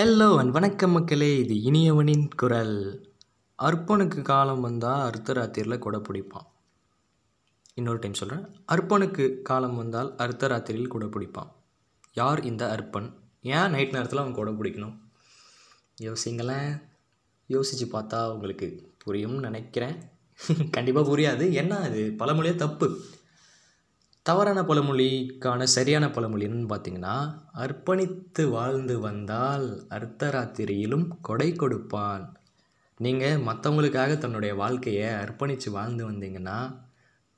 Hello and வணக்கம் மக்களே இது இனியவனின் குரல். அர்ப்பனுக்கு காலம் வந்தால் அர்த்தராத்திரியில் கொடை பிடிப்பான். இன்னொரு டைம் சொல்கிறேன் அர்ப்பனுக்கு காலம் வந்தால் அர்த்தராத்திரியில் கொடை பிடிப்பான். யார் இந்த அர்ப்பன்? ஏன் நைட் நேரத்தில் அவன் கொடை பிடிக்கணும்? யோசிங்களேன் யோசித்து பார்த்தா உங்களுக்கு புரியும்னு நினைக்கிறேன். கண்டிப்பாக புரியாது. என்ன அது? பழமொழியே தப்பு. தவறான பழமொழிக்கான சரியான பழமொழி என்னன்னு பார்த்தீங்கன்னா அர்ப்பணித்து வாழ்ந்து வந்தால் அர்த்தராத்திரியிலும் கொடை கொடுப்பான். நீங்கள் மற்றவங்களுக்காக தன்னுடைய வாழ்க்கையை அர்ப்பணித்து வாழ்ந்து வந்தீங்கன்னா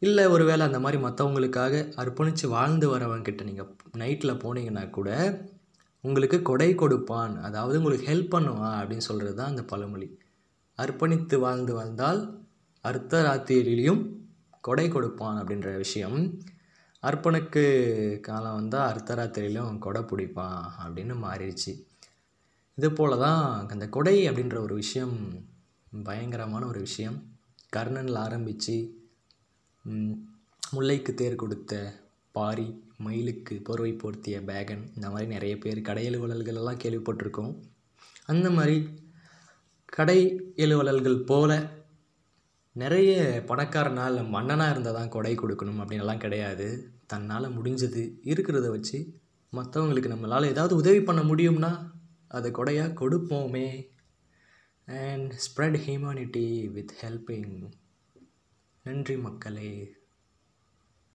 இல்லை ஒருவேளை அந்த மாதிரி மற்றவங்களுக்காக அர்ப்பணித்து வாழ்ந்து வரவங்கிட்ட நீங்கள் நைட்டில் போனீங்கன்னா கூட உங்களுக்கு கொடை கொடுப்பான் அதாவது உங்களுக்கு ஹெல்ப் பண்ணுவான் அப்படின்னு சொல்கிறது தான் அந்த பழமொழி. அர்ப்பணித்து வாழ்ந்து வந்தால் அர்த்தராத்திரியிலையும் கொடை கொடுப்பான் அப்படின்ற விஷயம் அர்ப்பனுக்கு காலம் வந்தால் அர்த்தராத்திரியிலும் கொடை பிடிப்பான் அப்படின்னு மாறிடுச்சு. இது போல தான் அந்த கொடை அப்படின்ற ஒரு விஷயம் பயங்கரமான ஒரு விஷயம். கர்ணனில் ஆரம்பித்து முல்லைக்கு தேர் கொடுத்த பாரி மயிலுக்கு போர்வை போர்த்திய பேகன் இந்த மாதிரி நிறைய பேர் கடை எழுவலல்கள் எல்லாம் கேள்விப்பட்டிருக்கோம். அந்த மாதிரி கடை எழுவலல்கள் போல நிறைய பணக்காரனால் மன்னனாக இருந்தால் தான் கொடை கொடுக்கணும் அப்படின்லாம் கிடையாது. தன்னால் முடிஞ்சது இருக்கிறத வச்சு மற்றவங்களுக்கு நம்மளால் ஏதாவது உதவி பண்ண முடியும்னா அதை கொடையாக கொடுப்போமே. And spread humanity with helping நன்றி மக்களே.